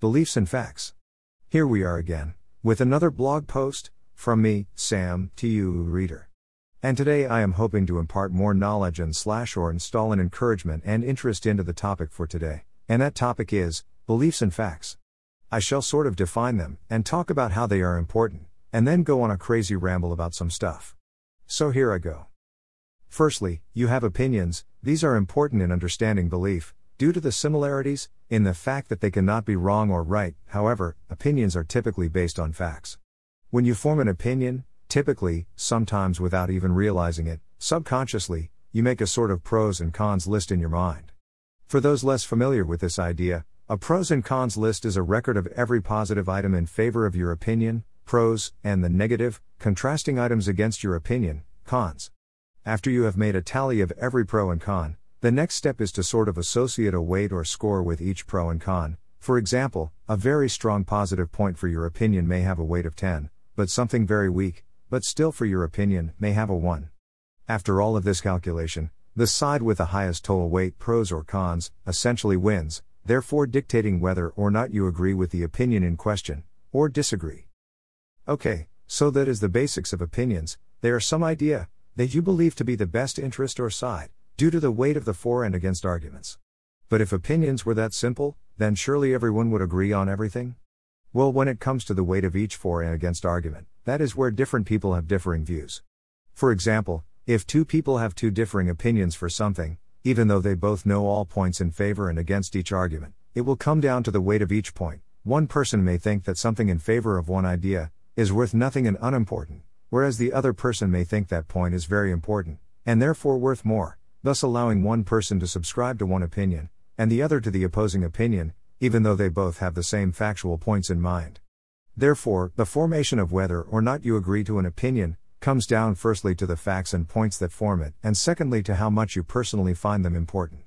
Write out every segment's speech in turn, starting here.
Beliefs and Facts. Here we are again, with another blog post, from me, Sam, to you, reader. And today I am hoping to impart more knowledge and slash or install an encouragement and interest into the topic for today, and that topic is, beliefs and facts. I shall sort of define them, and talk about how they are important, and then go on a crazy ramble about some stuff. So here I go. Firstly, you have opinions, these are important in understanding belief, due to the similarities, in the fact that they cannot be wrong or right, however, opinions are typically based on facts. When you form an opinion, typically, sometimes without even realizing it, subconsciously, you make a sort of pros and cons list in your mind. For those less familiar with this idea, a pros and cons list is a record of every positive item in favor of your opinion, pros, and the negative, contrasting items against your opinion, cons. After you have made a tally of every pro and con, the next step is to sort of associate a weight or score with each pro and con. For example, a very strong positive point for your opinion may have a weight of 10, but something very weak, but still for your opinion, may have a 1. After all of this calculation, the side with the highest total weight, pros or cons, essentially wins, therefore dictating whether or not you agree with the opinion in question, or disagree. Okay, so that is the basics of opinions, they are some idea that you believe to be the best interest or side, due to the weight of the for and against arguments. But if opinions were that simple, then surely everyone would agree on everything? Well, when it comes to the weight of each for and against argument, that is where different people have differing views. For example, if two people have two differing opinions for something, even though they both know all points in favor and against each argument, it will come down to the weight of each point. One person may think that something in favor of one idea is worth nothing and unimportant, whereas the other person may think that point is very important, and therefore worth more thus allowing one person to subscribe to one opinion, and the other to the opposing opinion, even though they both have the same factual points in mind. Therefore, the formation of whether or not you agree to an opinion comes down firstly to the facts and points that form it, and secondly to how much you personally find them important.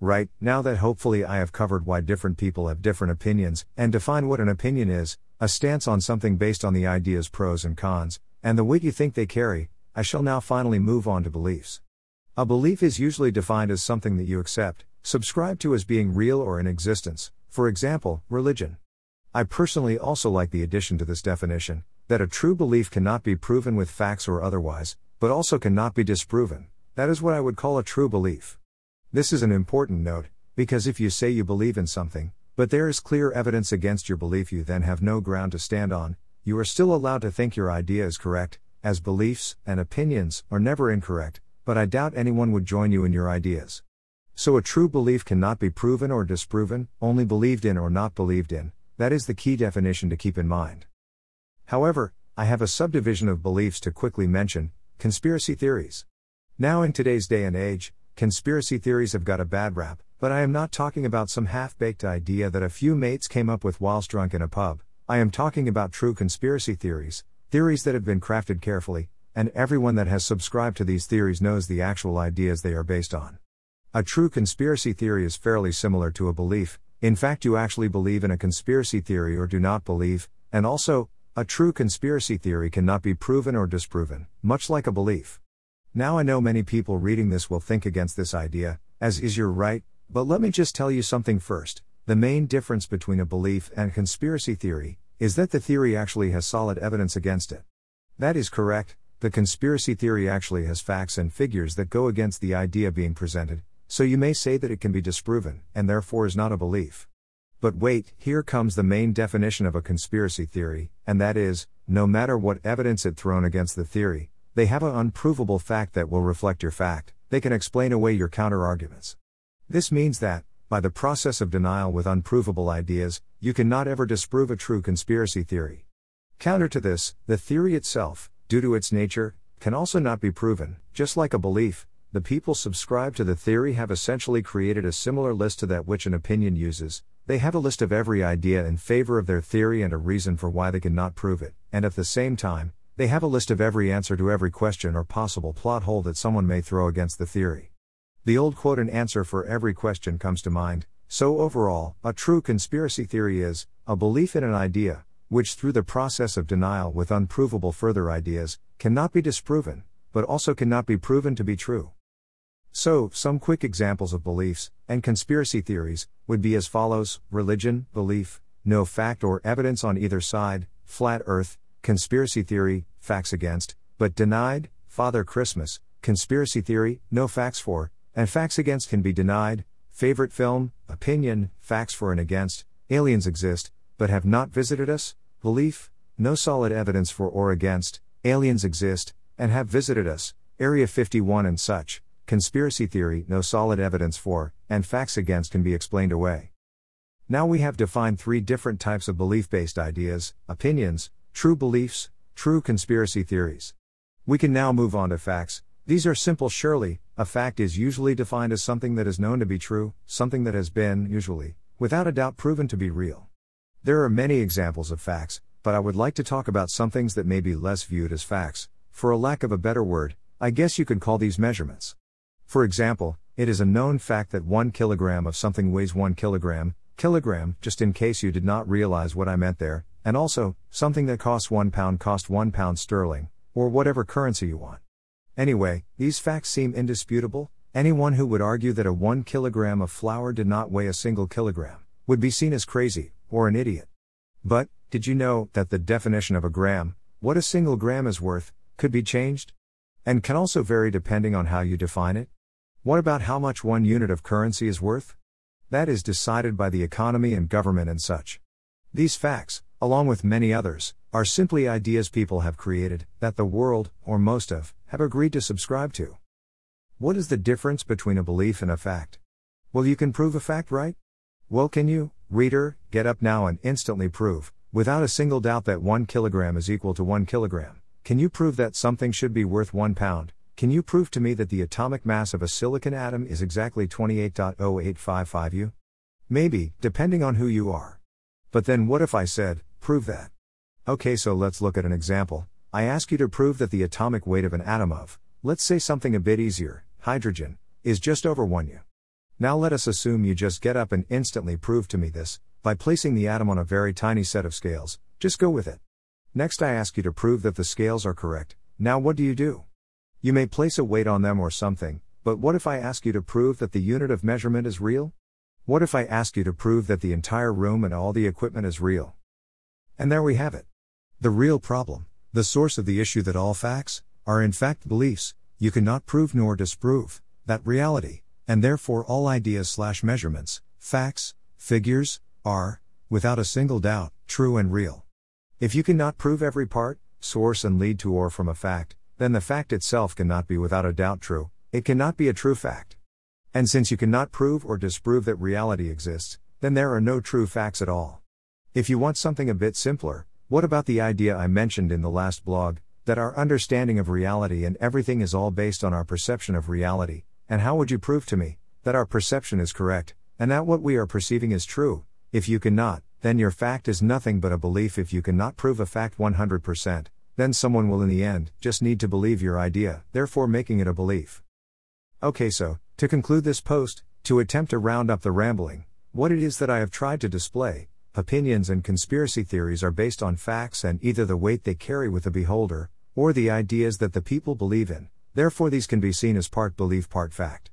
Right, now that hopefully I have covered why different people have different opinions, and define what an opinion is, a stance on something based on the idea's pros and cons, and the weight you think they carry, I shall now finally move on to beliefs. A belief is usually defined as something that you accept, subscribe to as being real or in existence, for example, religion. I personally also like the addition to this definition that a true belief cannot be proven with facts or otherwise, but also cannot be disproven. That is what I would call a true belief. This is an important note, because if you say you believe in something, but there is clear evidence against your belief, you then have no ground to stand on, you are still allowed to think your idea is correct, as beliefs and opinions are never incorrect, but I doubt anyone would join you in your ideas. So a true belief cannot be proven or disproven, only believed in or not believed in, that is the key definition to keep in mind. However, I have a subdivision of beliefs to quickly mention conspiracy theories. Now, in today's day and age, conspiracy theories have got a bad rap, but I am not talking about some half baked idea that a few mates came up with whilst drunk in a pub. I am talking about true conspiracy theories, theories that have been crafted carefully, and everyone that has subscribed to these theories knows the actual ideas they are based on. A true conspiracy theory is fairly similar to a belief, in fact, you actually believe in a conspiracy theory or do not believe, and also, a true conspiracy theory cannot be proven or disproven, much like a belief. Now I know many people reading this will think against this idea, as is your right, but let me just tell you something first. The main difference between a belief and conspiracy theory is that the theory actually has solid evidence against it. That is correct, the conspiracy theory actually has facts and figures that go against the idea being presented, so you may say that it can be disproven, and therefore is not a belief. But wait, here comes the main definition of a conspiracy theory, and that is no matter what evidence it thrown against the theory, they have an unprovable fact that will reflect your fact, they can explain away your counter arguments. This means that, by the process of denial with unprovable ideas, you cannot ever disprove a true conspiracy theory. Counter to this, the theory itself, due to its nature, can also not be proven. Just like a belief, the people subscribed to the theory have essentially created a similar list to that which an opinion uses. They have a list of every idea in favor of their theory and a reason for why they cannot prove it, and at the same time, they have a list of every answer to every question or possible plot hole that someone may throw against the theory. The old quote an answer for every question comes to mind, so overall, a true conspiracy theory is a belief in an idea, which through the process of denial with unprovable further ideas, cannot be disproven, but also cannot be proven to be true. So, some quick examples of beliefs and conspiracy theories would be as follows religion, belief, no fact or evidence on either side, flat earth, conspiracy theory, facts against, but denied, Father Christmas, conspiracy theory, no facts for, and facts against can be denied, favorite film, opinion, facts for and against, aliens exist, but have not visited us, belief, no solid evidence for or against, aliens exist, and have visited us, Area 51 and such, conspiracy theory, no solid evidence for, and facts against can be explained away. Now we have defined three different types of belief based ideas, opinions, true beliefs, true conspiracy theories. We can now move on to facts. These are simple surely, a fact is usually defined as something that is known to be true, something that has been, usually, without a doubt proven to be real. There are many examples of facts, but I would like to talk about some things that may be less viewed as facts. For a lack of a better word, I guess you could call these measurements. For example, it is a known fact that 1 kilogram of something weighs 1 kilogram, kilogram, just in case you did not realize what I meant there, and also, something that costs 1 pound costs 1 pound sterling, or whatever currency you want. Anyway, these facts seem indisputable. Anyone who would argue that a 1 kilogram of flour did not weigh a single kilogram would be seen as crazy, or an idiot. But, did you know that the definition of a gram, what a single gram is worth, could be changed? And can also vary depending on how you define it? What about how much one unit of currency is worth? That is decided by the economy and government and such. These facts, along with many others, are simply ideas people have created, that the world, or most of, have agreed to subscribe to. What is the difference between a belief and a fact? Well, you can prove a fact, right? Well, can you, reader, get up now and instantly prove, without a single doubt, that 1 kilogram is equal to 1 kilogram? Can you prove that something should be worth 1 pound? Can you prove to me that the atomic mass of a silicon atom is exactly 28.0855 U? Maybe, depending on who you are. But then what if I said, prove that? Okay, so let's look at an example. I ask you to prove that the atomic weight of an atom of, let's say something a bit easier, hydrogen, is just over 1 U. Now let us assume you just get up and instantly prove to me this, by placing the atom on a very tiny set of scales, just go with it. Next I ask you to prove that the scales are correct, now what do you do? You may place a weight on them or something, but what if I ask you to prove that the unit of measurement is real? What if I ask you to prove that the entire room and all the equipment is real? And there we have it. The real problem, the source of the issue that all facts are in fact beliefs, you cannot prove nor disprove that reality, and therefore all ideas slash measurements, facts, figures, are, without a single doubt, true and real. If you cannot prove every part, source and lead to or from a fact, then the fact itself cannot be without a doubt true, it cannot be a true fact. And since you cannot prove or disprove that reality exists, then there are no true facts at all. If you want something a bit simpler, what about the idea I mentioned in the last blog, that our understanding of reality and everything is all based on our perception of reality, and how would you prove to me that our perception is correct, and that what we are perceiving is true? If you cannot, then your fact is nothing but a belief. If you cannot prove a fact 100%, then someone will in the end just need to believe your idea, therefore making it a belief. Okay, so, to conclude this post, to attempt to round up the rambling, what it is that I have tried to display, opinions and conspiracy theories are based on facts and either the weight they carry with the beholder, or the ideas that the people believe in, therefore these can be seen as part belief, part fact.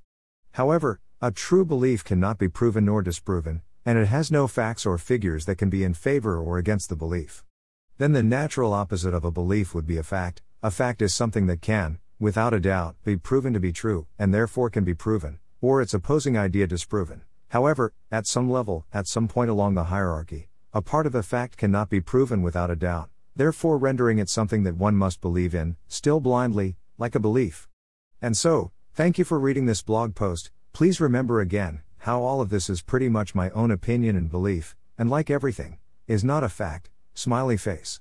However, a true belief cannot be proven nor disproven, and it has no facts or figures that can be in favor or against the belief. Then the natural opposite of a belief would be a fact. A fact is something that can, without a doubt, be proven to be true, and therefore can be proven, or its opposing idea disproven. However, at some level, at some point along the hierarchy, a part of a fact cannot be proven without a doubt, therefore rendering it something that one must believe in, still blindly, like a belief. And so, thank you for reading this blog post. Please remember again how all of this is pretty much my own opinion and belief, and like everything, is not a fact, Smiley face.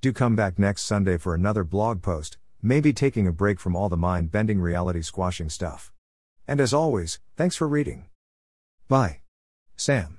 Do come back next Sunday for another blog post, maybe taking a break from all the mind bending reality squashing stuff. And as always, thanks for reading. Bye. Sam.